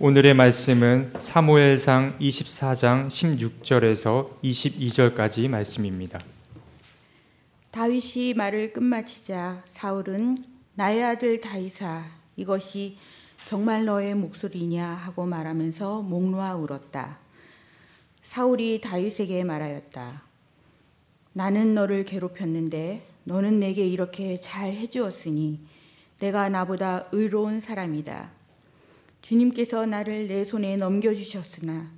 오늘의 말씀은 사무엘상 24장 16절에서 22절까지 말씀입니다. 다윗이 말을 끝마치자 사울은 나의 아들 다윗아 이것이 정말 너의 목소리냐 하고 말하면서 목 놓아 울었다. 사울이 다윗에게 말하였다. 나는 너를 괴롭혔는데 너는 내게 이렇게 잘 해주었으니 내가 나보다 의로운 사람이다. 주님께서 나를 내 손에 넘겨주셨으나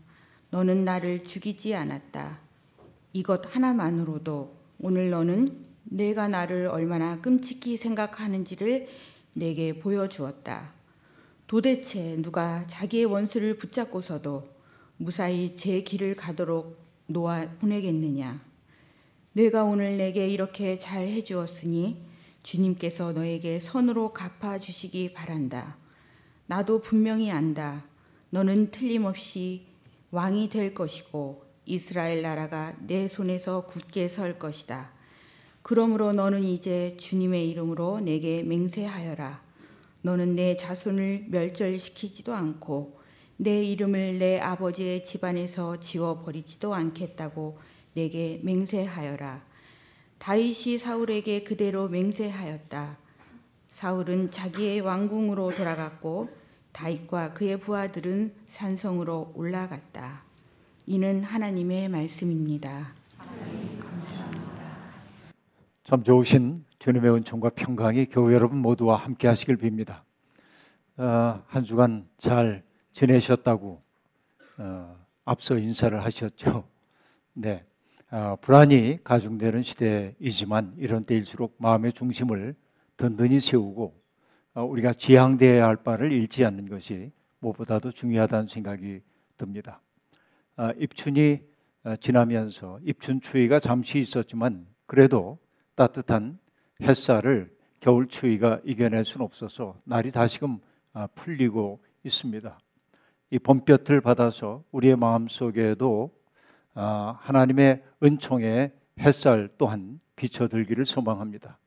너는 나를 죽이지 않았다. 이것 하나만으로도 오늘 너는 내가 나를 얼마나 끔찍히 생각하는지를 내게 보여주었다. 도대체 누가 자기의 원수를 붙잡고서도 무사히 제 길을 가도록 놓아 보내겠느냐? 내가 오늘 내게 이렇게 잘 해주었으니 주님께서 너에게 선으로 갚아주시기 바란다. 나도 분명히 안다. 너는 틀림없이 왕이 될 것이고 이스라엘 나라가 내 손에서 굳게 설 것이다. 그러므로 너는 이제 주님의 이름으로 내게 맹세하여라. 너는 내 자손을 멸절시키지도 않고 내 이름을 내 아버지의 집안에서 지워버리지도 않겠다고 내게 맹세하여라. 다윗이 사울에게 그대로 맹세하였다. 사울은 자기의 왕궁으로 돌아갔고 다윗과 그의 부하들은 산성으로 올라갔다. 이는 하나님의 말씀입니다. 참 좋으신 주님의 은총과 평강이 교회 여러분 모두와 함께 하시길 빕니다. 어, 한 주간 잘 지내셨다고 어, 앞서 인사를 하셨죠. 네, 어, 불안이 가중되는 시대이지만 이런 때일수록 마음의 중심을 든든히 세우고 어, 우리가 지향되어야 할 바를 잃지 않는 것이 무엇보다도 중요하다는 생각이 듭니다. 어, 입춘이 어, 지나면서 입춘 추위가 잠시 있었지만 그래도 따뜻한 햇살을 겨울 추위가 이겨낼 수는 없어서 날이 다시금 풀리고 있습니다. 이 봄볕을 받아서 우리의 마음 속에도 하나님의 은총의 햇살 또한 비춰들기를 소망합니다.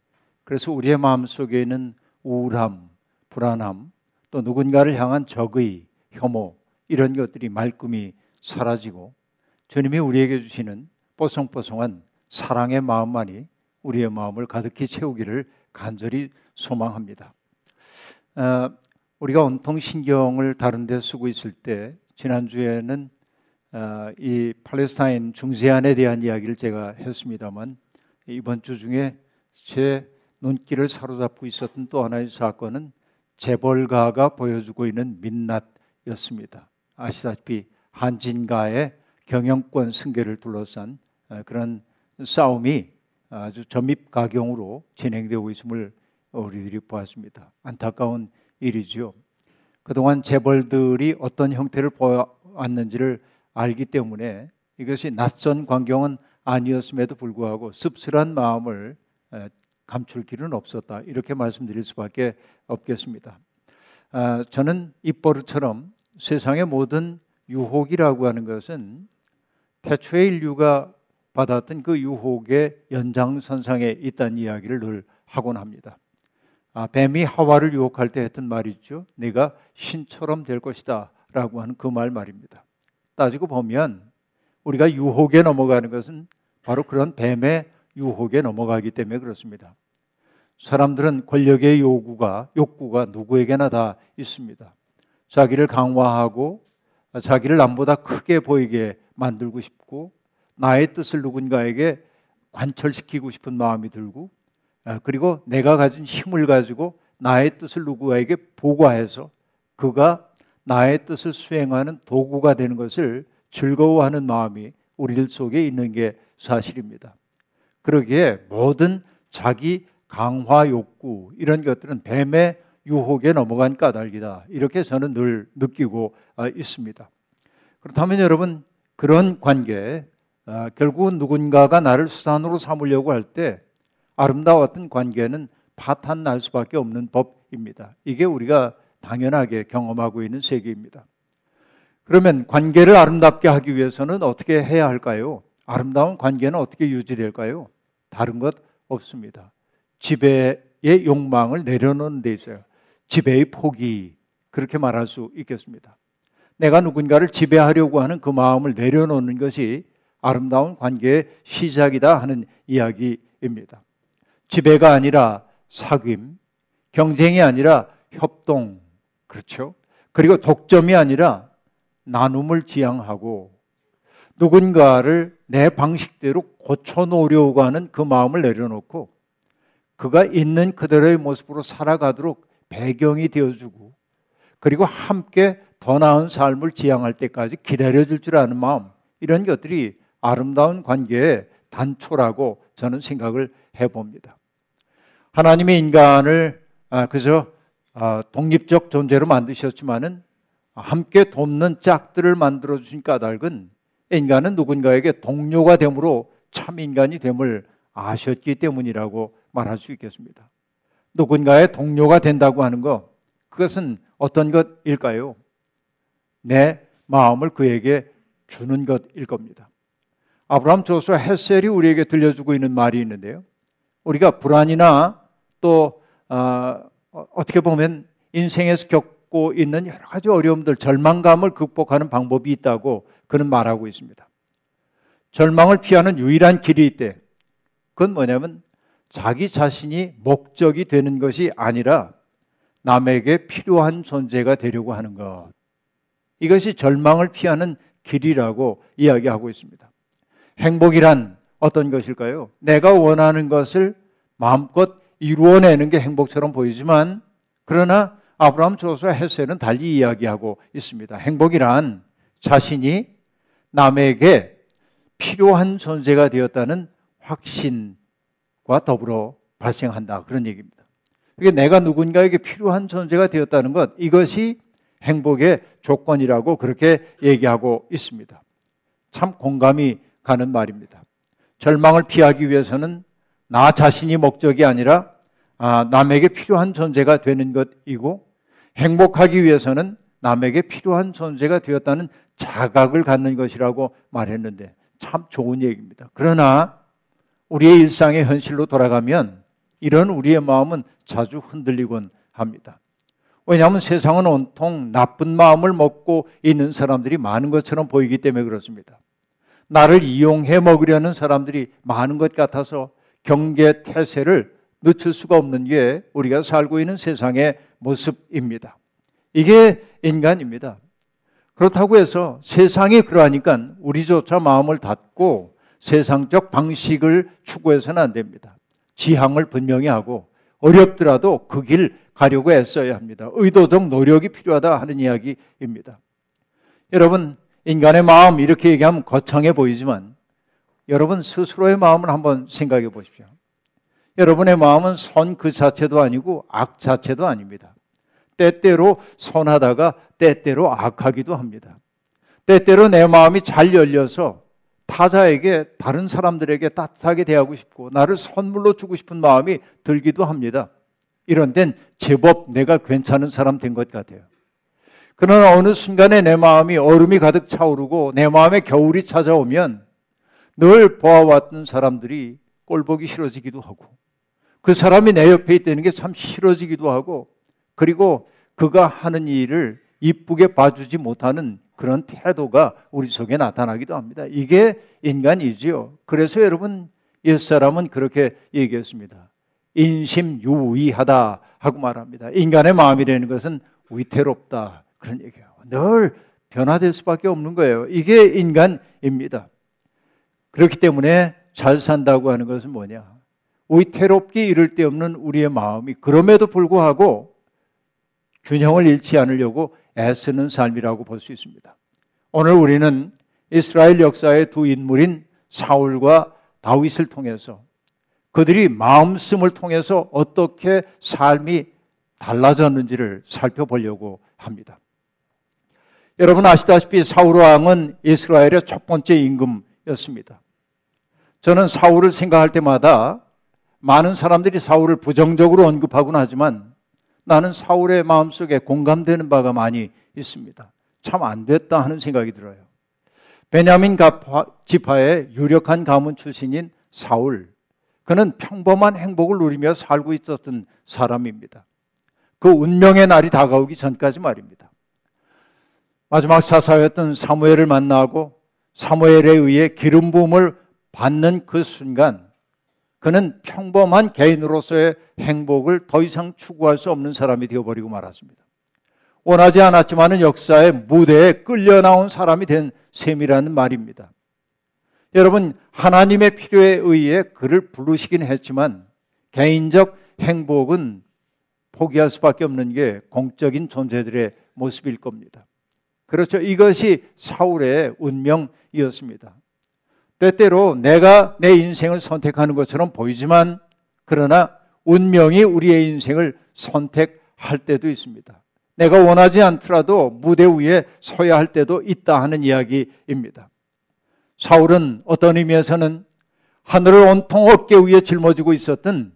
그래서 우리의 마음 속에는 우울함, 불안함, 또 누군가를 향한 적의, 혐오 이런 것들이 말끔히 사라지고 주님이 우리에게 주시는 뽀송뽀송한 사랑의 마음만이 우리의 마음을 가득히 채우기를 간절히 소망합니다. 어, 우리가 온통 신경을 다른 데 쓰고 있을 때 지난주에는 어, 이 팔레스타인 중세안에 대한 이야기를 제가 했습니다만 이번 주 중에 제 눈길을 사로잡고 있었던 또 하나의 사건은 재벌가가 보여주고 있는 민낯이었습니다. 아시다시피 한진가의 경영권 승계를 둘러싼 어, 그런 싸움이 아주 점입가경으로 진행되고 있음을 우리들이 보았습니다. 안타까운 일이죠. 그동안 재벌들이 어떤 형태를 보았는지를 알기 때문에 이것이 낯선 광경은 아니었음에도 불구하고 씁쓸한 마음을 감출 길은 없었다. 이렇게 말씀드릴 수밖에 없겠습니다. 아, 저는 입버릇처럼 세상의 모든 유혹이라고 하는 것은 태초의 인류가 받았던 그 유혹의 연장선상에 있다는 이야기를 늘 하곤 합니다. 아, 뱀이 하와를 유혹할 때 했던 말이죠. 내가 신처럼 될 것이다. 라고 하는 그 말 말입니다. 따지고 보면 우리가 유혹에 넘어가는 것은 바로 그런 뱀의 유혹에 넘어가기 때문에 그렇습니다. 사람들은 권력의 요구가 욕구가 누구에게나 다 있습니다. 자기를 강화하고 자기를 남보다 크게 보이게 만들고 싶고 나의 뜻을 누군가에게 관철시키고 싶은 마음이 들고 아, 그리고 내가 가진 힘을 가지고 나의 뜻을 누구에게 보고해서 그가 나의 뜻을 수행하는 도구가 되는 것을 즐거워하는 마음이 우리들 속에 있는 게 사실입니다. 그러기에 모든 자기 강화 욕구 이런 것들은 뱀의 유혹에 넘어간 까닭이다. 이렇게 저는 늘 느끼고 아, 있습니다. 그렇다면 여러분 그런 관계 아, 결국은 누군가가 나를 수단으로 삼으려고 할 때 아름다웠던 관계는 파탄 날 수밖에 없는 법입니다. 이게 우리가 당연하게 경험하고 있는 세계입니다. 그러면 관계를 아름답게 하기 위해서는 어떻게 해야 할까요? 아름다운 관계는 어떻게 유지될까요? 다른 것 없습니다. 지배의 욕망을 내려놓는 데 있어요. 지배의 포기 그렇게 말할 수 있겠습니다. 내가 누군가를 지배하려고 하는 그 마음을 내려놓는 것이 아름다운 관계의 시작이다 하는 이야기입니다. 지배가 아니라 사귐, 경쟁이 아니라 협동, 그렇죠? 그리고 독점이 아니라 나눔을 지향하고 누군가를 내 방식대로 고쳐놓으려고 하는 그 마음을 내려놓고 그가 있는 그대로의 모습으로 살아가도록 배경이 되어주고 그리고 함께 더 나은 삶을 지향할 때까지 기다려줄 줄 아는 마음 이런 것들이 아름다운 관계의 단초라고 저는 생각을 해봅니다. 하나님의 인간을 아, 그저 아, 독립적 존재로 만드셨지만은 함께 돕는 짝들을 만들어 주신 까닭은 인간은 누군가에게 동료가 되므로 참 인간이 됨을 아셨기 때문이라고 말할 수 있겠습니다. 누군가의 동료가 된다고 하는 것, 그것은 어떤 것일까요? 내 마음을 그에게 주는 것일 겁니다. 아브라함 조수와 헬셀이 우리에게 들려주고 있는 말이 있는데요. 우리가 불안이나 또 어, 어떻게 보면 인생에서 겪 고 있는 여러 가지 어려움들, 절망감을 극복하는 방법이 있다고 그는 말하고 있습니다. 절망을 피하는 유일한 길이 있대. 그건 뭐냐면 자기 자신이 목적이 되는 것이 아니라 남에게 필요한 존재가 되려고 하는 것. 이것이 절망을 피하는 길이라고 이야기하고 있습니다. 행복이란 어떤 것일까요? 내가 원하는 것을 마음껏 이루어내는 게 행복처럼 보이지만 그러나 아브라함 조수와 헤세는 달리 이야기하고 있습니다. 행복이란 자신이 남에게 필요한 존재가 되었다는 확신과 더불어 발생한다. 그런 얘기입니다. 이게 내가 누군가에게 필요한 존재가 되었다는 것, 이것이 행복의 조건이라고 그렇게 얘기하고 있습니다. 참 공감이 가는 말입니다. 절망을 피하기 위해서는 나 자신이 목적이 아니라 아, 남에게 필요한 존재가 되는 것이고 행복하기 위해서는 남에게 필요한 존재가 되었다는 자각을 갖는 것이라고 말했는데 참 좋은 얘기입니다. 그러나 우리의 일상의 현실로 돌아가면 이런 우리의 마음은 자주 흔들리곤 합니다. 왜냐하면 세상은 온통 나쁜 마음을 먹고 있는 사람들이 많은 것처럼 보이기 때문에 그렇습니다. 나를 이용해 먹으려는 사람들이 많은 것 같아서 경계 태세를 늦출 수가 없는 게 우리가 살고 있는 세상의 모습입니다. 이게 인간입니다. 그렇다고 해서 세상이 그러하니까 우리조차 마음을 닫고 세상적 방식을 추구해서는 안 됩니다. 지향을 분명히 하고 어렵더라도 그 길 가려고 애써야 합니다. 의도적 노력이 필요하다 하는 이야기입니다. 여러분, 인간의 마음 이렇게 얘기하면 거창해 보이지만 여러분 스스로의 마음을 한번 생각해 보십시오. 여러분의 마음은 선 그 자체도 아니고 악 자체도 아닙니다. 때때로 선하다가 때때로 악하기도 합니다. 때때로 내 마음이 잘 열려서 타자에게 다른 사람들에게 따뜻하게 대하고 싶고 나를 선물로 주고 싶은 마음이 들기도 합니다. 이런 데는 제법 내가 괜찮은 사람 된 것 같아요. 그러나 어느 순간에 내 마음이 얼음이 가득 차오르고 내 마음에 겨울이 찾아오면 늘 보아왔던 사람들이 꼴보기 싫어지기도 하고 그 사람이 내 옆에 있다는 게 참 싫어지기도 하고 그리고 그가 하는 일을 이쁘게 봐주지 못하는 그런 태도가 우리 속에 나타나기도 합니다. 이게 인간이지요. 그래서 여러분 옛사람은 그렇게 얘기했습니다. 인심유의하다 하고 말합니다. 인간의 마음이라는 것은 위태롭다. 그런 얘기예요. 늘 변화될 수밖에 없는 거예요. 이게 인간입니다. 그렇기 때문에 잘 산다고 하는 것은 뭐냐? 위태롭게 이를 데 없는 우리의 마음이 그럼에도 불구하고 균형을 잃지 않으려고 애쓰는 삶이라고 볼 수 있습니다. 오늘 우리는 이스라엘 역사의 두 인물인 사울과 다윗을 통해서 그들이 마음씀을 통해서 어떻게 삶이 달라졌는지를 살펴보려고 합니다. 여러분 아시다시피 사울 왕은 이스라엘의 첫 번째 임금이었습니다. 저는 사울을 생각할 때마다 많은 사람들이 사울을 부정적으로 언급하곤 하지만 나는 사울의 마음속에 공감되는 바가 많이 있습니다. 참 안 됐다 하는 생각이 들어요. 베냐민 지파의 유력한 가문 출신인 사울. 그는 평범한 행복을 누리며 살고 있었던 사람입니다. 그 운명의 날이 다가오기 전까지 말입니다. 마지막 사사였던 사무엘을 만나고 사무엘에 의해 기름 부음을 받는 그 순간 그는 평범한 개인으로서의 행복을 더 이상 추구할 수 없는 사람이 되어버리고 말았습니다. 원하지 않았지만은 역사의 무대에 끌려 나온 사람이 된 셈이라는 말입니다. 여러분, 하나님의 필요에 의해 그를 부르시긴 했지만 개인적 행복은 포기할 수밖에 없는 게 공적인 존재들의 모습일 겁니다. 그렇죠. 이것이 사울의 운명이었습니다. 때때로 내가 내 인생을 선택하는 것처럼 보이지만 그러나 운명이 우리의 인생을 선택할 때도 있습니다. 내가 원하지 않더라도 무대 위에 서야 할 때도 있다 하는 이야기입니다. 사울은 어떤 의미에서는 하늘을 온통 어깨 위에 짊어지고 있었던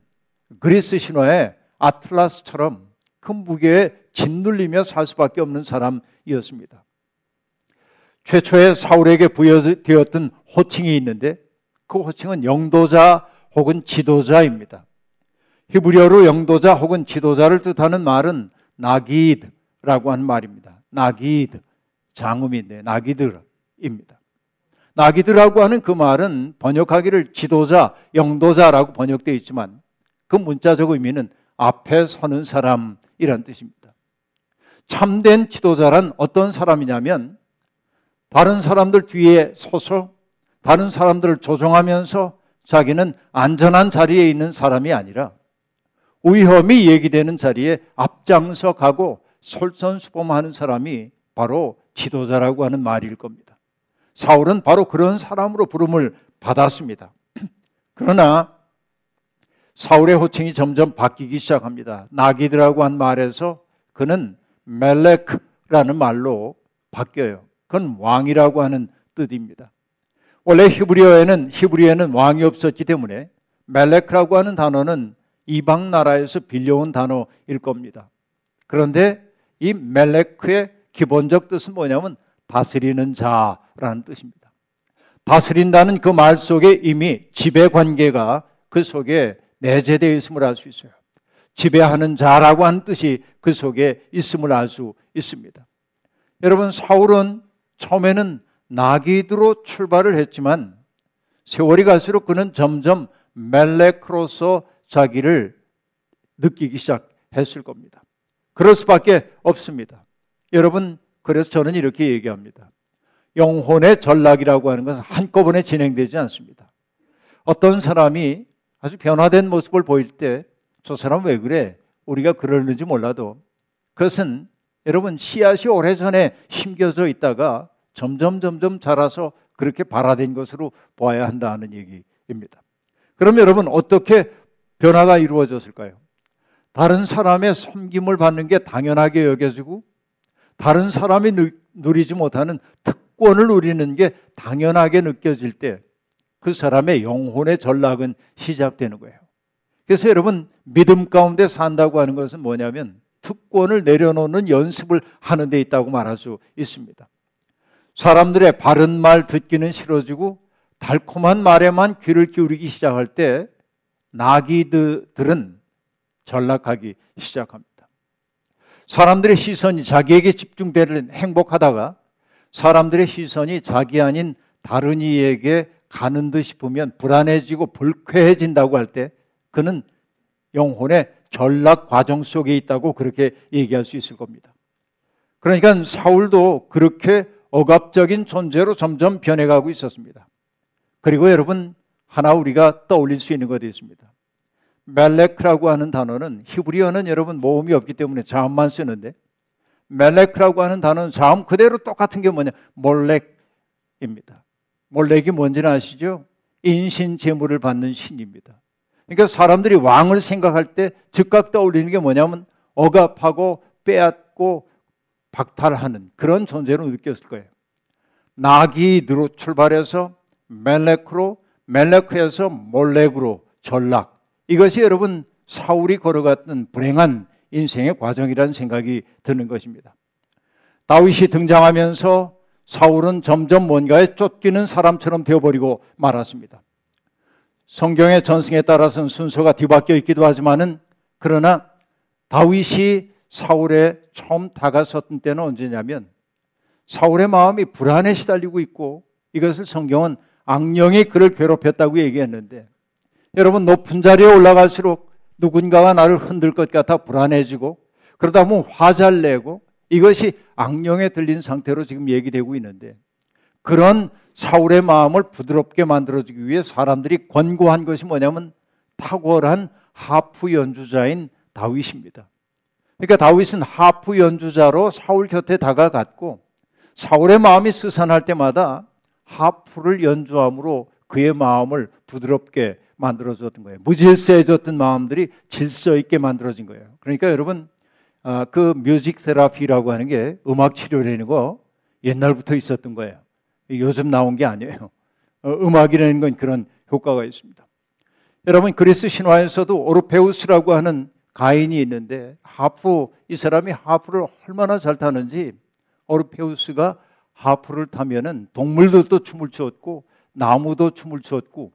그리스 신화의 아틀라스처럼 큰 무게에 짓눌리며 살 수밖에 없는 사람이었습니다. 최초의 사울에게 부여되었던 호칭이 있는데 그 호칭은 영도자 혹은 지도자입니다. 히브리어로 영도자 혹은 지도자를 뜻하는 말은 나기드라고 하는 말입니다. 나기드 장음인데 나기드입니다. 나기드라고 하는 그 말은 번역하기를 지도자, 영도자라고 번역되어 있지만 그 문자적 의미는 앞에 서는 사람이란 뜻입니다. 참된 지도자란 어떤 사람이냐면 다른 사람들 뒤에 서서 다른 사람들을 조종하면서 자기는 안전한 자리에 있는 사람이 아니라 위험이 얘기되는 자리에 앞장서 가고 솔선수범하는 사람이 바로 지도자라고 하는 말일 겁니다. 사울은 바로 그런 사람으로 부름을 받았습니다. 그러나 사울의 호칭이 점점 바뀌기 시작합니다. 나기드라고 한 말에서 그는 멜렉라는 말로 바뀌어요. 그건 왕이라고 하는 뜻입니다. 원래 히브리어에는 히브리에는 왕이 없었기 때문에 멜렉라고 하는 단어는 이방 나라에서 빌려온 단어일 겁니다. 그런데 이 멜렉의 기본적 뜻은 뭐냐면 다스리는 자라는 뜻입니다. 다스린다는 그 말 속에 이미 지배 관계가 그 속에 내재되어 있음을 알 수 있어요. 지배하는 자라고 하는 뜻이 그 속에 있음을 알 수 있습니다. 여러분 사울은 처음에는 나기드로 출발을 했지만 세월이 갈수록 그는 점점 멜렉으로서 자기를 느끼기 시작했을 겁니다. 그럴 수밖에 없습니다. 여러분, 그래서 저는 이렇게 얘기합니다. 영혼의 전락이라고 하는 것은 한꺼번에 진행되지 않습니다. 어떤 사람이 아주 변화된 모습을 보일 때 저 사람 왜 그래? 우리가 그러는지 몰라도 그것은 여러분 씨앗이 오래전에 심겨져 있다가 점점 점점 자라서 그렇게 발화된 것으로 보아야 한다는 얘기입니다. 그럼 여러분 어떻게 변화가 이루어졌을까요? 다른 사람의 섬김을 받는 게 당연하게 여겨지고 다른 사람이 누리지 못하는 특권을 누리는 게 당연하게 느껴질 때 그 사람의 영혼의 전락은 시작되는 거예요. 그래서 여러분 믿음 가운데 산다고 하는 것은 뭐냐면 특권을 내려놓는 연습을 하는 데 있다고 말할 수 있습니다. 사람들의 바른 말 듣기는 싫어지고 달콤한 말에만 귀를 기울이기 시작할 때 나기들은 전락하기 시작합니다. 사람들의 시선이 자기에게 집중되는 행복하다가 사람들의 시선이 자기 아닌 다른 이에게 가는 듯 싶으면 불안해지고 불쾌해진다고 할 때 그는 영혼의 전락 과정 속에 있다고 그렇게 얘기할 수 있을 겁니다. 그러니까 사울도 그렇게 억압적인 존재로 점점 변해가고 있었습니다. 그리고 여러분 하나 우리가 떠올릴 수 있는 것이 있습니다. 멜렉라고 하는 단어는 히브리어는 여러분 모음이 없기 때문에 자음만 쓰는데 멜렉라고 하는 단어는 자음 그대로 똑같은 게 뭐냐 몰렉입니다. 몰렉이 뭔지는 아시죠? 인신 제물을 받는 신입니다. 그러니까 사람들이 왕을 생각할 때 즉각 떠올리는 게 뭐냐면 억압하고 빼앗고 박탈하는 그런 존재로 느꼈을 거예요. 나기드로 출발해서 멜렉으로 멜렉에서 몰렉으로 전락 이것이 여러분 사울이 걸어갔던 불행한 인생의 과정이라는 생각이 드는 것입니다. 다윗이 등장하면서 사울은 점점 뭔가에 쫓기는 사람처럼 되어버리고 말았습니다. 성경의 전승에 따라서는 순서가 뒤바뀌어 있기도 하지만은 그러나 다윗이 사울에 처음 다가섰던 때는 언제냐면 사울의 마음이 불안에 시달리고 있고 이것을 성경은 악령이 그를 괴롭혔다고 얘기했는데 여러분 높은 자리에 올라갈수록 누군가가 나를 흔들 것 같아 불안해지고 그러다 보면 화잘 내고 이것이 악령에 들린 상태로 지금 얘기되고 있는데 그런 사울의 마음을 부드럽게 만들어주기 위해 사람들이 권고한 것이 뭐냐면 탁월한 하프 연주자인 다윗입니다. 그러니까 다윗은 하프 연주자로 사울 곁에 다가갔고 사울의 마음이 스산할 때마다 하프를 연주함으로 그의 마음을 부드럽게 만들어줬던 거예요. 무질서해졌던 마음들이 질서 있게 만들어진 거예요. 그러니까 여러분 아, 그 뮤직 테라피라고 하는 게 음악 치료라는 거 옛날부터 있었던 거예요. 요즘 나온 게 아니에요. 어, 음악이라는 건 그런 효과가 있습니다. 여러분 그리스 신화에서도 오르페우스라고 하는 가인이 있는데 하프 이 사람이 하프를 얼마나 잘 타는지 오르페우스가 하프를 타면은 동물들도 춤을 추었고 나무도 춤을 추었고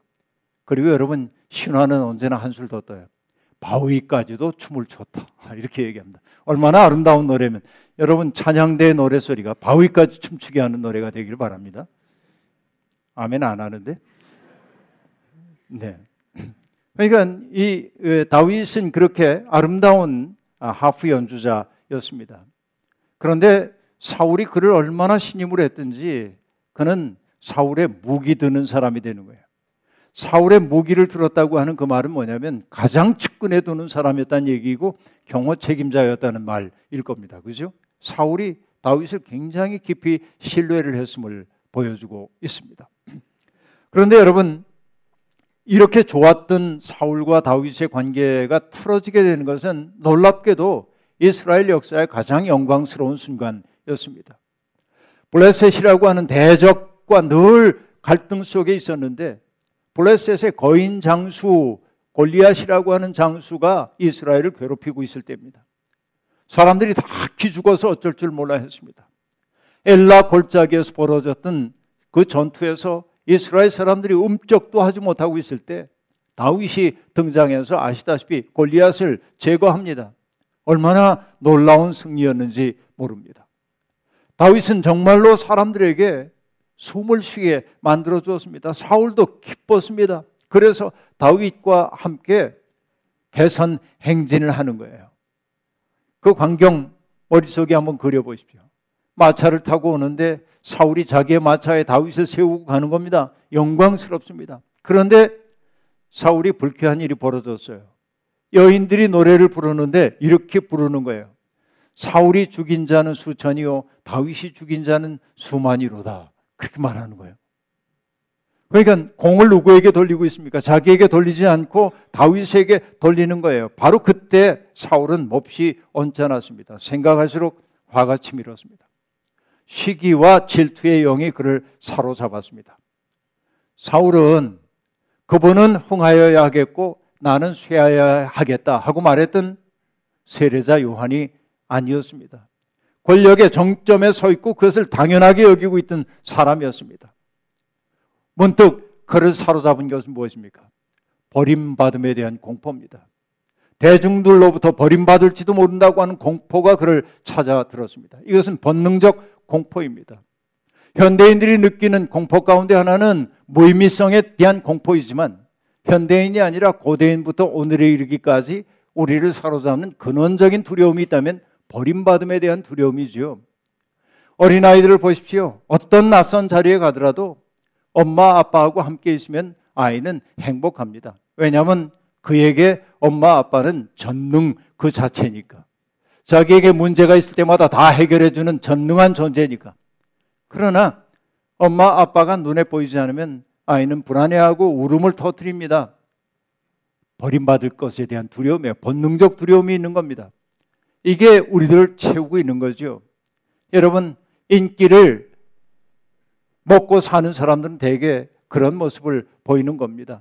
그리고 여러분 신화는 언제나 한술 더 떠요. 바위까지도 춤을 췄다. 이렇게 얘기합니다. 얼마나 아름다운 노래면 여러분 찬양대 노래 소리가 바위까지 춤추게 하는 노래가 되길 바랍니다. 아멘 안 하는데? 네. 그러니까 이 다윗은 그렇게 아름다운 아, 하프 연주자였습니다. 그런데 사울이 그를 얼마나 신임을 했든지 그는 사울의 무기 드는 사람이 되는 거예요. 사울의 무기를 들었다고 하는 그 말은 뭐냐면 가장 측근에 두는 사람이었다는 얘기고 경호 책임자였다는 말일 겁니다. 그죠? 사울이 다윗을 굉장히 깊이 신뢰를 했음을 보여주고 있습니다. 그런데 여러분 이렇게 좋았던 사울과 다윗의 관계가 틀어지게 되는 것은 놀랍게도 이스라엘 역사의 가장 영광스러운 순간이었습니다. 블레셋이라고 하는 대적과 늘 갈등 속에 있었는데 블레셋의 거인 장수 골리앗이라고 하는 장수가 이스라엘을 괴롭히고 있을 때입니다. 사람들이 다 기죽어서 어쩔 줄 몰라 했습니다. 엘라 골짜기에서 벌어졌던 그 전투에서 이스라엘 사람들이 움쩍도 하지 못하고 있을 때 다윗이 등장해서 아시다시피 골리앗을 제거합니다. 얼마나 놀라운 승리였는지 모릅니다. 다윗은 정말로 사람들에게 숨을 쉬게 만들어 주었습니다. 사울도 기뻤습니다. 그래서 다윗과 함께 개선 행진을 하는 거예요. 그 광경 머릿속에 한번 그려보십시오. 마차를 타고 오는데 사울이 자기의 마차에 다윗을 세우고 가는 겁니다. 영광스럽습니다. 그런데 사울이 불쾌한 일이 벌어졌어요. 여인들이 노래를 부르는데 이렇게 부르는 거예요. 사울이 죽인 자는 수천이요 다윗이 죽인 자는 수만이로다. 그렇게 말하는 거예요. 그러니까 공을 누구에게 돌리고 있습니까? 자기에게 돌리지 않고 다윗에게 돌리는 거예요. 바로 그때 사울은 몹시 언짢았습니다. 생각할수록 화가 치밀었습니다. 시기와 질투의 영이 그를 사로잡았습니다. 사울은 그분은 흥하여야 하겠고 나는 쇠하여야 하겠다 하고 말했던 세례자 요한이 아니었습니다. 권력의 정점에 서 있고 그것을 당연하게 여기고 있던 사람이었습니다. 문득 그를 사로잡은 것은 무엇입니까? 버림받음에 대한 공포입니다. 대중들로부터 버림받을지도 모른다고 하는 공포가 그를 찾아들었습니다. 이것은 본능적 공포입니다. 현대인들이 느끼는 공포 가운데 하나는 무의미성에 대한 공포이지만 현대인이 아니라 고대인부터 오늘에 이르기까지 우리를 사로잡는 근원적인 두려움이 있다면 버림받음에 대한 두려움이죠. 어린아이들을 보십시오. 어떤 낯선 자리에 가더라도 엄마, 아빠하고 함께 있으면 아이는 행복합니다. 왜냐하면 그에게 엄마, 아빠는 전능 그 자체니까. 자기에게 문제가 있을 때마다 다 해결해주는 전능한 존재니까. 그러나 엄마, 아빠가 눈에 보이지 않으면 아이는 불안해하고 울음을 터뜨립니다. 버림받을 것에 대한 두려움에 본능적 두려움이 있는 겁니다. 이게 우리들을 채우고 있는 거죠. 여러분, 인기를 먹고 사는 사람들은 대개 그런 모습을 보이는 겁니다.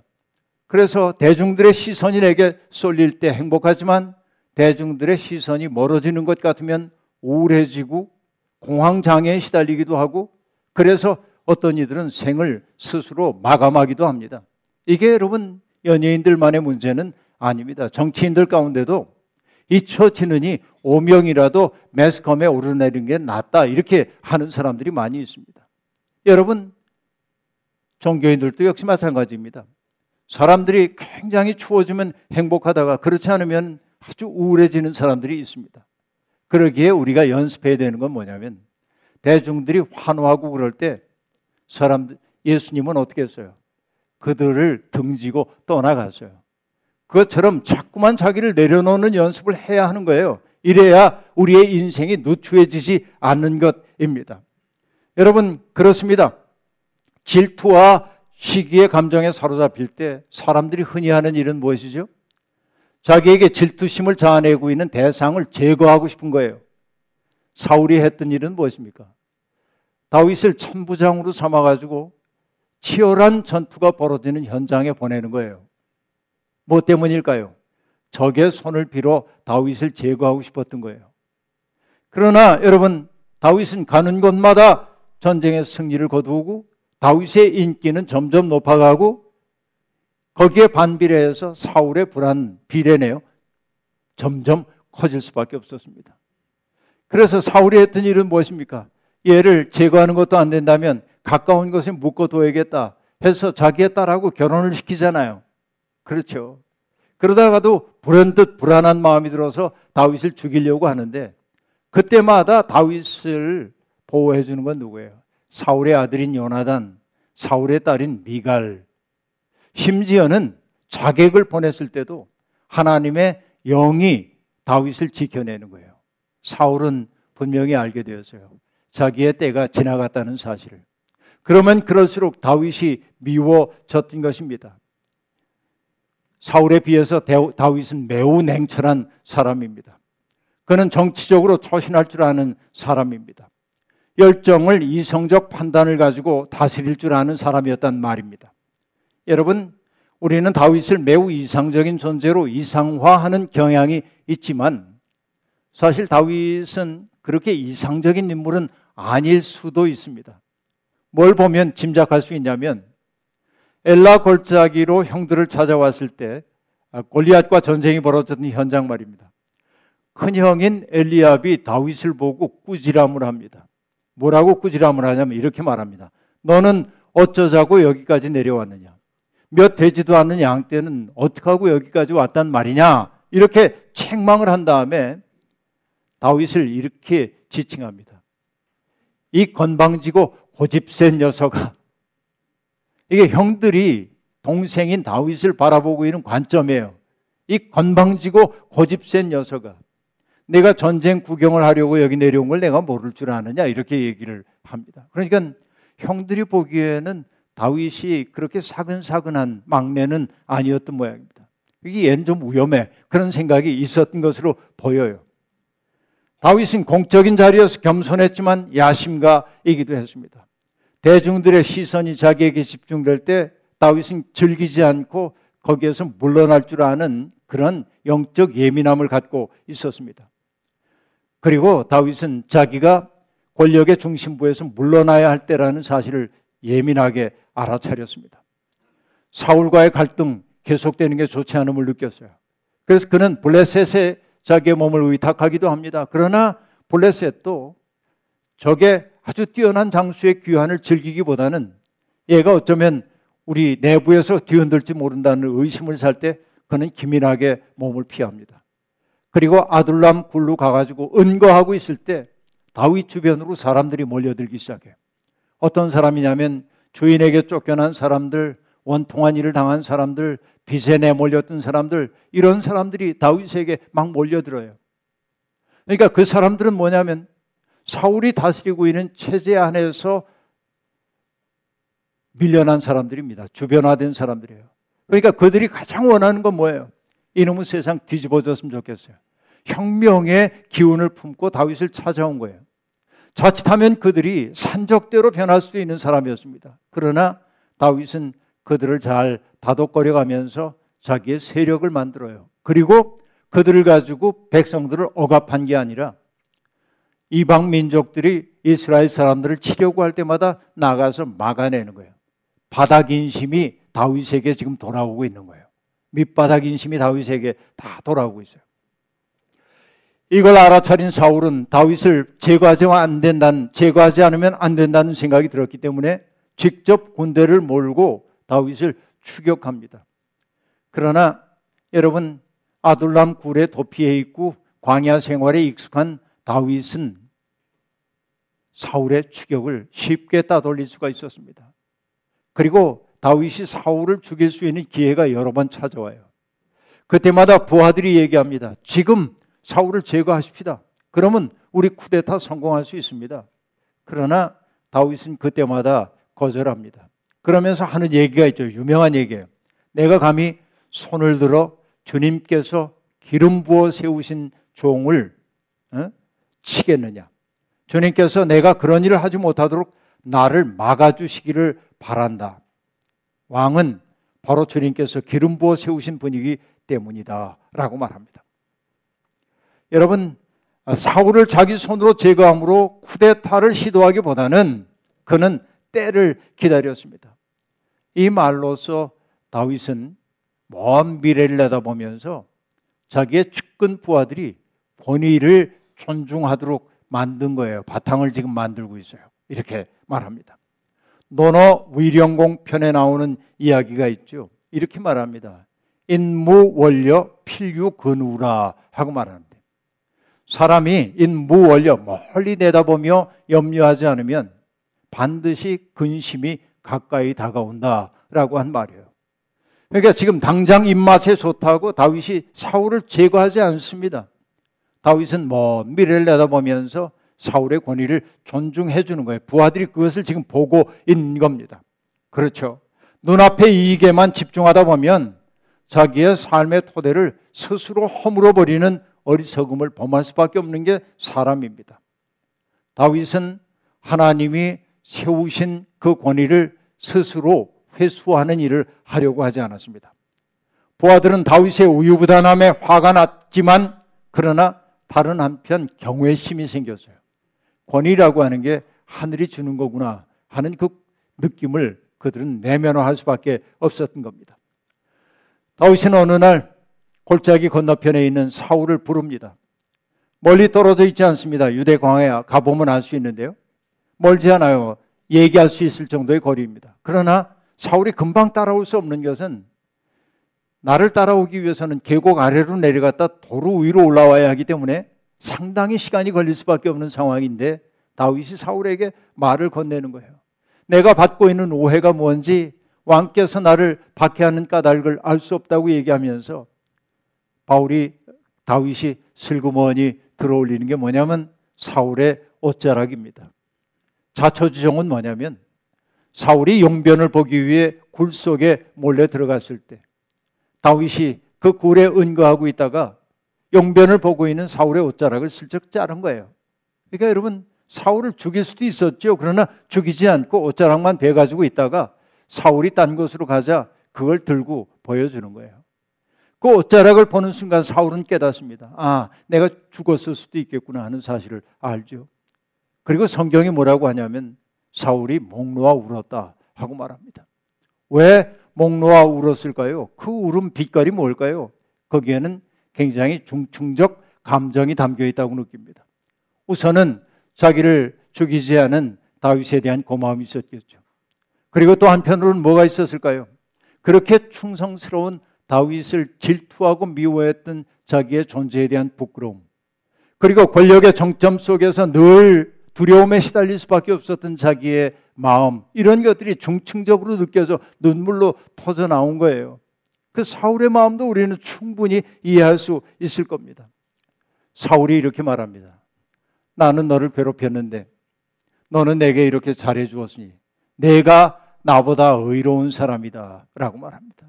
그래서 대중들의 시선이 내게 쏠릴 때 행복하지만 대중들의 시선이 멀어지는 것 같으면 우울해지고 공황장애에 시달리기도 하고 그래서 어떤 이들은 생을 스스로 마감하기도 합니다. 이게 여러분 연예인들만의 문제는 아닙니다. 정치인들 가운데도 잊혀지느니 오명이라도 매스컴에 오르내리는 게 낫다. 이렇게 하는 사람들이 많이 있습니다. 여러분, 종교인들도 역시 마찬가지입니다. 사람들이 굉장히 추워지면 행복하다가 그렇지 않으면 아주 우울해지는 사람들이 있습니다. 그러기에 우리가 연습해야 되는 건 뭐냐면 대중들이 환호하고 그럴 때 사람들 예수님은 어떻게 했어요? 그들을 등지고 떠나갔어요. 그것처럼 자꾸만 자기를 내려놓는 연습을 해야 하는 거예요. 이래야 우리의 인생이 누추해지지 않는 것입니다. 여러분, 그렇습니다. 질투와 시기의 감정에 사로잡힐 때 사람들이 흔히 하는 일은 무엇이죠? 자기에게 질투심을 자아내고 있는 대상을 제거하고 싶은 거예요. 사울이 했던 일은 무엇입니까? 다윗을 천부장으로 삼아가지고 치열한 전투가 벌어지는 현장에 보내는 거예요. 뭐 때문일까요? 적의 손을 빌어 다윗을 제거하고 싶었던 거예요. 그러나 여러분, 다윗은 가는 곳마다 전쟁의 승리를 거두고 다윗의 인기는 점점 높아가고 거기에 반비례해서 사울의 불안 비례네요. 점점 커질 수밖에 없었습니다. 그래서 사울이 했던 일은 무엇입니까? 얘를 제거하는 것도 안 된다면 가까운 곳에 묶어둬야겠다 해서 자기의 딸하고 결혼을 시키잖아요. 그렇죠. 그러다가도 불현듯 불안한 마음이 들어서 다윗을 죽이려고 하는데 그때마다 다윗을 보호해 주는 건 누구예요? 사울의 아들인 요나단, 사울의 딸인 미갈, 심지어는 자객을 보냈을 때도 하나님의 영이 다윗을 지켜내는 거예요. 사울은 분명히 알게 되었어요. 자기의 때가 지나갔다는 사실을. 그러면 그럴수록 다윗이 미워졌던 것입니다. 사울에 비해서 다윗은 매우 냉철한 사람입니다. 그는 정치적으로 처신할 줄 아는 사람입니다. 열정을 이성적 판단을 가지고 다스릴 줄 아는 사람이었단 말입니다. 여러분, 우리는 다윗을 매우 이상적인 존재로 이상화하는 경향이 있지만 사실 다윗은 그렇게 이상적인 인물은 아닐 수도 있습니다. 뭘 보면 짐작할 수 있냐면 엘라 골짜기로 형들을 찾아왔을 때 아, 골리앗과 전쟁이 벌어졌던 현장 말입니다. 큰 형인 엘리압이 다윗을 보고 꾸지람을 합니다. 뭐라고 꾸지람을 하냐면 이렇게 말합니다. 너는 어쩌자고 여기까지 내려왔느냐? 몇 되지도 않는 양 떼는 어떻게 하고 여기까지 왔단 말이냐? 이렇게 책망을 한 다음에 다윗을 이렇게 지칭합니다. 이 건방지고 고집센 녀석아. 이게 형들이 동생인 다윗을 바라보고 있는 관점이에요. 이 건방지고 고집센 녀석아. 내가 전쟁 구경을 하려고 여기 내려온 걸 내가 모를 줄 아느냐 이렇게 얘기를 합니다. 그러니까 형들이 보기에는 다윗이 그렇게 사근사근한 막내는 아니었던 모양입니다. 이게 얘는 좀 위험해 그런 생각이 있었던 것으로 보여요. 다윗은 공적인 자리에서 겸손했지만 야심가이기도 했습니다. 대중들의 시선이 자기에게 집중될 때 다윗은 즐기지 않고 거기에서 물러날 줄 아는 그런 영적 예민함을 갖고 있었습니다. 그리고 다윗은 자기가 권력의 중심부에서 물러나야 할 때라는 사실을 예민하게 알아차렸습니다. 사울과의 갈등 계속되는 게 좋지 않음을 느꼈어요. 그래서 그는 블레셋에 자기의 몸을 의탁하기도 합니다. 그러나 블레셋도 적의 아주 뛰어난 장수의 귀환을 즐기기보다는 얘가 어쩌면 우리 내부에서 뒤흔들지 모른다는 의심을 살 때 그는 기민하게 몸을 피합니다. 그리고 아둘람 굴로 가가지고 은거하고 있을 때 다윗 주변으로 사람들이 몰려들기 시작해요. 어떤 사람이냐면 주인에게 쫓겨난 사람들, 원통한 일을 당한 사람들, 빚에 내몰렸던 사람들, 이런 사람들이 다윗에게 막 몰려들어요. 그러니까 그 사람들은 뭐냐면 사울이 다스리고 있는 체제 안에서 밀려난 사람들입니다. 주변화된 사람들이에요. 그러니까 그들이 가장 원하는 건 뭐예요? 이놈은 세상 뒤집어졌으면 좋겠어요. 혁명의 기운을 품고 다윗을 찾아온 거예요. 자칫하면 그들이 산적대로 변할 수도 있는 사람이었습니다. 그러나 다윗은 그들을 잘 다독거려 가면서 자기의 세력을 만들어요. 그리고 그들을 가지고 백성들을 억압한 게 아니라 이방 민족들이 이스라엘 사람들을 치려고 할 때마다 나가서 막아내는 거예요. 바닥 인심이 다윗에게 지금 돌아오고 있는 거예요. 밑바닥 인심이 다윗에게 다 돌아오고 있어요. 이걸 알아차린 사울은 다윗을 제거하지 안 된다는 제거하지 않으면 안 된다는 생각이 들었기 때문에 직접 군대를 몰고 다윗을 추격합니다. 그러나 여러분 아둘람 굴에 도피해 있고 광야 생활에 익숙한 다윗은 사울의 추격을 쉽게 따돌릴 수가 있었습니다. 그리고 다윗이 사울을 죽일 수 있는 기회가 여러 번 찾아와요. 그때마다 부하들이 얘기합니다. 지금 사울을 제거하십시다. 그러면 우리 쿠데타 성공할 수 있습니다. 그러나 다윗은 그때마다 거절합니다. 그러면서 하는 얘기가 있죠. 유명한 얘기예요. 내가 감히 손을 들어 주님께서 기름 부어 세우신 종을 어? 치겠느냐? 주님께서 내가 그런 일을 하지 못하도록 나를 막아주시기를 바란다. 왕은 바로 주님께서 기름 부어 세우신 분이기 때문이다. 라고 말합니다. 여러분, 사울을 자기 손으로 제거함으로 쿠데타를 시도하기보다는 그는 때를 기다렸습니다. 이 말로서 다윗은 먼 미래를 내다보면서 자기의 측근 부하들이 권위를 존중하도록 만든 거예요. 바탕을 지금 만들고 있어요. 이렇게 말합니다. 논어 위령공 편에 나오는 이야기가 있죠. 이렇게 말합니다. 인무원려 필유근우라 하고 말하는데 사람이 인무원려 멀리 내다보며 염려하지 않으면 반드시 근심이 가까이 다가온다라고 한 말이에요. 그러니까 지금 당장 입맛에 좋다고 다윗이 사울을 제거하지 않습니다. 다윗은 뭐 미래를 내다보면서 사울의 권위를 존중해 주는 거예요. 부하들이 그것을 지금 보고 있는 겁니다. 그렇죠. 눈앞의 이익에만 집중하다 보면 자기의 삶의 토대를 스스로 허물어 버리는 어리석음을 범할 수밖에 없는 게 사람입니다. 다윗은 하나님이 세우신 그 권위를 스스로 회수하는 일을 하려고 하지 않았습니다. 부하들은 다윗의 우유부단함에 화가 났지만 그러나 다른 한편 경외심이 생겼어요. 권위라고 하는 게 하늘이 주는 거구나 하는 그 느낌을 그들은 내면화할 수밖에 없었던 겁니다. 다윗은 어느 날 골짜기 건너편에 있는 사울을 부릅니다. 멀리 떨어져 있지 않습니다. 유대 광야에 가보면 알 수 있는데요. 멀지 않아요. 얘기할 수 있을 정도의 거리입니다. 그러나 사울이 금방 따라올 수 없는 것은 나를 따라오기 위해서는 계곡 아래로 내려갔다 도로 위로 올라와야 하기 때문에 상당히 시간이 걸릴 수밖에 없는 상황인데 다윗이 사울에게 말을 건네는 거예요. 내가 받고 있는 오해가 뭔지 왕께서 나를 박해하는 까닭을 알 수 없다고 얘기하면서 바울이 다윗이 슬그머니 들어올리는 게 뭐냐면 사울의 옷자락입니다. 자초지종은 뭐냐면 사울이 용변을 보기 위해 굴 속에 몰래 들어갔을 때 다윗이 그 굴에 은거하고 있다가 용변을 보고 있는 사울의 옷자락을 슬쩍 자른 거예요. 그러니까 여러분 사울을 죽일 수도 있었죠. 그러나 죽이지 않고 옷자락만 베 가지고 있다가 사울이 딴 곳으로 가자 그걸 들고 보여주는 거예요. 그 옷자락을 보는 순간 사울은 깨닫습니다. 아, 내가 죽었을 수도 있겠구나 하는 사실을 알죠. 그리고 성경이 뭐라고 하냐면 사울이 목 놓아 울었다 하고 말합니다. 왜 목 놓아 울었을까요? 그 울음 빛깔이 뭘까요? 거기에는 굉장히 중충적 감정이 담겨 있다고 느낍니다. 우선은 자기를 죽이지 않은 다윗에 대한 고마움이 있었겠죠. 그리고 또 한편으로는 뭐가 있었을까요? 그렇게 충성스러운 다윗을 질투하고 미워했던 자기의 존재에 대한 부끄러움. 그리고 권력의 정점 속에서 늘 두려움에 시달릴 수밖에 없었던 자기의 마음 이런 것들이 중층적으로 느껴져 눈물로 터져 나온 거예요. 그 사울의 마음도 우리는 충분히 이해할 수 있을 겁니다. 사울이 이렇게 말합니다. 나는 너를 괴롭혔는데 너는 내게 이렇게 잘해 주었으니 내가 나보다 의로운 사람이다 라고 말합니다.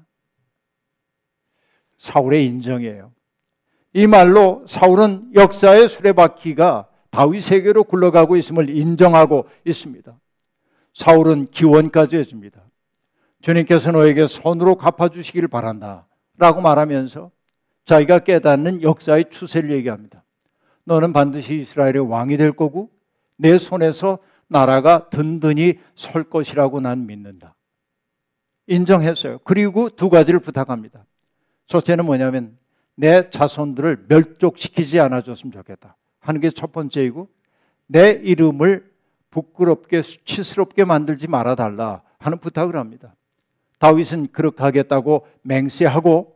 사울의 인정이에요. 이 말로 사울은 역사의 수레바퀴가 다윗에게로 굴러가고 있음을 인정하고 있습니다. 사울은 기원까지 해줍니다. 주님께서 너에게 손으로 갚아주시기를 바란다. 라고 말하면서 자기가 깨닫는 역사의 추세를 얘기합니다. 너는 반드시 이스라엘의 왕이 될 거고 내 손에서 나라가 든든히 설 것이라고 난 믿는다. 인정했어요. 그리고 두 가지를 부탁합니다. 첫째는 뭐냐면 내 자손들을 멸족시키지 않아줬으면 좋겠다 하는 게 첫 번째이고 내 이름을 부끄럽게 수치스럽게 만들지 말아 달라 하는 부탁을 합니다. 다윗은 그렇게 하겠다고 맹세하고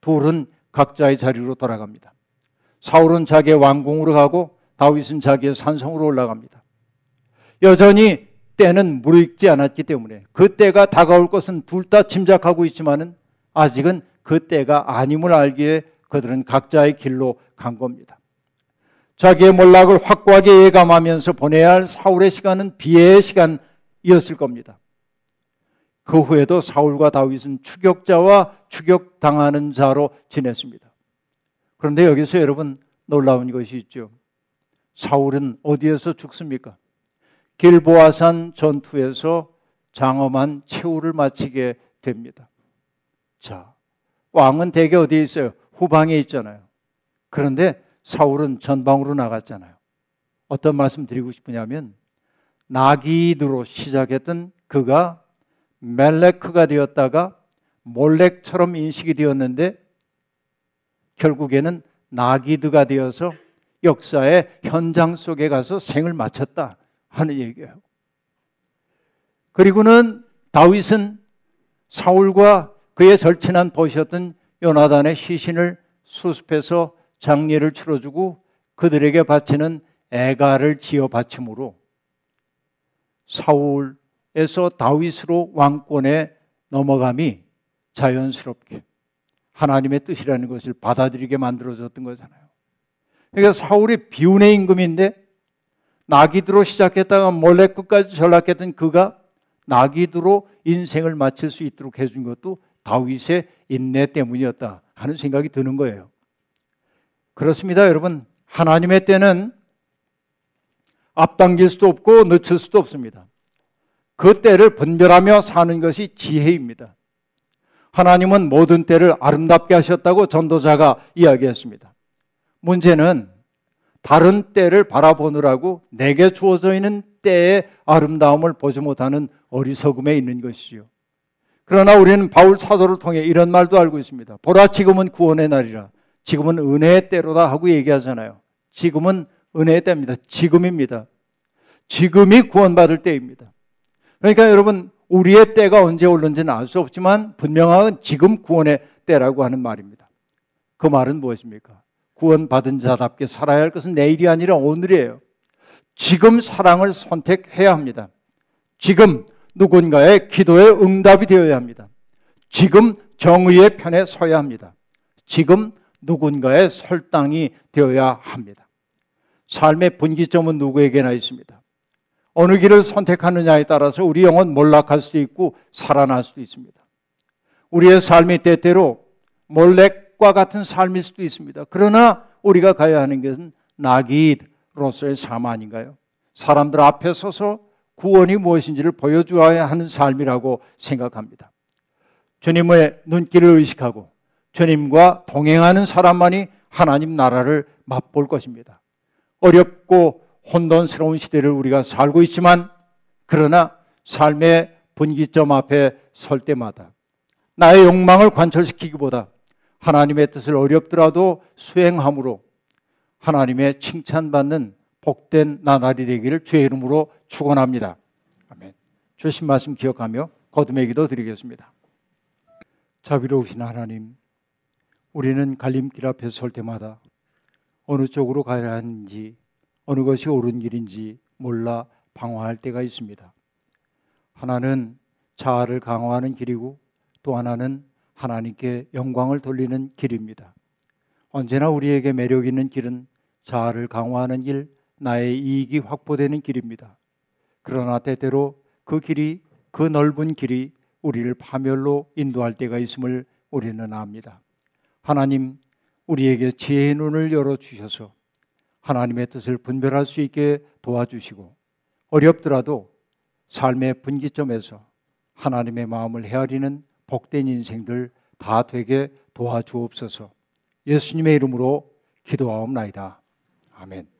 둘은 각자의 자리로 돌아갑니다. 사울은 자기의 왕궁으로 가고 다윗은 자기의 산성으로 올라갑니다. 여전히 때는 무르익지 않았기 때문에 그 때가 다가올 것은 둘 다 짐작하고 있지만은 아직은 그 때가 아님을 알기에 그들은 각자의 길로 간 겁니다. 자기의 몰락을 확고하게 예감하면서 보내야 할 사울의 시간은 비애의 시간이었을 겁니다. 그 후에도 사울과 다윗은 추격자와 추격당하는 자로 지냈습니다. 그런데 여기서 여러분 놀라운 것이 있죠. 사울은 어디에서 죽습니까? 길보아산 전투에서 장엄한 최후를 마치게 됩니다. 자, 왕은 대개 어디에 있어요? 후방에 있잖아요. 그런데 사울은 전방으로 나갔잖아요. 어떤 말씀 드리고 싶으냐면 나기드로 시작했던 그가 멜레크가 되었다가 몰렉처럼 인식이 되었는데 결국에는 나기드가 되어서 역사의 현장 속에 가서 생을 마쳤다 하는 얘기예요. 그리고는 다윗은 사울과 그의 절친한 보시었던 요나단의 시신을 수습해서 장례를 치러주고 그들에게 바치는 애가를 지어 바침으로 사울에서 다윗으로 왕권에 넘어감이 자연스럽게 하나님의 뜻이라는 것을 받아들이게 만들어졌던 거잖아요. 그러니까 사울이 비운의 임금인데 나기드로 시작했다가 몰래 끝까지 전락했던 그가 나기드로 인생을 마칠 수 있도록 해준 것도 다윗의 인내 때문이었다 하는 생각이 드는 거예요. 그렇습니다, 여러분. 하나님의 때는 앞당길 수도 없고 늦출 수도 없습니다. 그 때를 분별하며 사는 것이 지혜입니다. 하나님은 모든 때를 아름답게 하셨다고 전도자가 이야기했습니다. 문제는 다른 때를 바라보느라고 내게 주어져 있는 때의 아름다움을 보지 못하는 어리석음에 있는 것이지요. 그러나 우리는 바울 사도를 통해 이런 말도 알고 있습니다. 보라 지금은 구원의 날이라. 지금은 은혜의 때로다 하고 얘기하잖아요. 지금은 은혜의 때입니다. 지금입니다. 지금이 구원받을 때입니다. 그러니까 여러분 우리의 때가 언제 올는지는 알 수 없지만 분명한 지금 구원의 때라고 하는 말입니다. 그 말은 무엇입니까? 구원받은 자답게 살아야 할 것은 내일이 아니라 오늘이에요. 지금 사랑을 선택해야 합니다. 지금 누군가의 기도에 응답이 되어야 합니다. 지금 정의의 편에 서야 합니다. 지금 누군가의 설당이 되어야 합니다. 삶의 분기점은 누구에게나 있습니다. 어느 길을 선택하느냐에 따라서 우리 영혼 몰락할 수도 있고 살아날 수도 있습니다. 우리의 삶이 때때로 몰렉과 같은 삶일 수도 있습니다. 그러나 우리가 가야 하는 것은 나기로서의 삶 아닌가요? 사람들 앞에 서서 구원이 무엇인지를 보여주어야 하는 삶이라고 생각합니다. 주님의 눈길을 의식하고 주님과 동행하는 사람만이 하나님 나라를 맛볼 것입니다. 어렵고 혼돈스러운 시대를 우리가 살고 있지만 그러나 삶의 분기점 앞에 설 때마다 나의 욕망을 관철시키기보다 하나님의 뜻을 어렵더라도 수행함으로 하나님의 칭찬받는 복된 나날이 되기를 주의 이름으로 축원합니다. 아멘. 주신 말씀 기억하며 거듭의 기도 드리겠습니다. 자비로우신 하나님, 우리는 갈림길 앞에 설 때마다 어느 쪽으로 가야 하는지 어느 것이 옳은 길인지 몰라 방황할 때가 있습니다. 하나는 자아를 강화하는 길이고 또 하나는 하나님께 영광을 돌리는 길입니다. 언제나 우리에게 매력 있는 길은 자아를 강화하는 길, 나의 이익이 확보되는 길입니다. 그러나 때때로 그 길이 그 넓은 길이 우리를 파멸로 인도할 때가 있음을 우리는 압니다. 하나님, 우리에게 지혜의 눈을 열어 주셔서 하나님의 뜻을 분별할 수 있게 도와주시고 어렵더라도 삶의 분기점에서 하나님의 마음을 헤아리는 복된 인생들 다 되게 도와주옵소서. 예수님의 이름으로 기도하옵나이다. 아멘.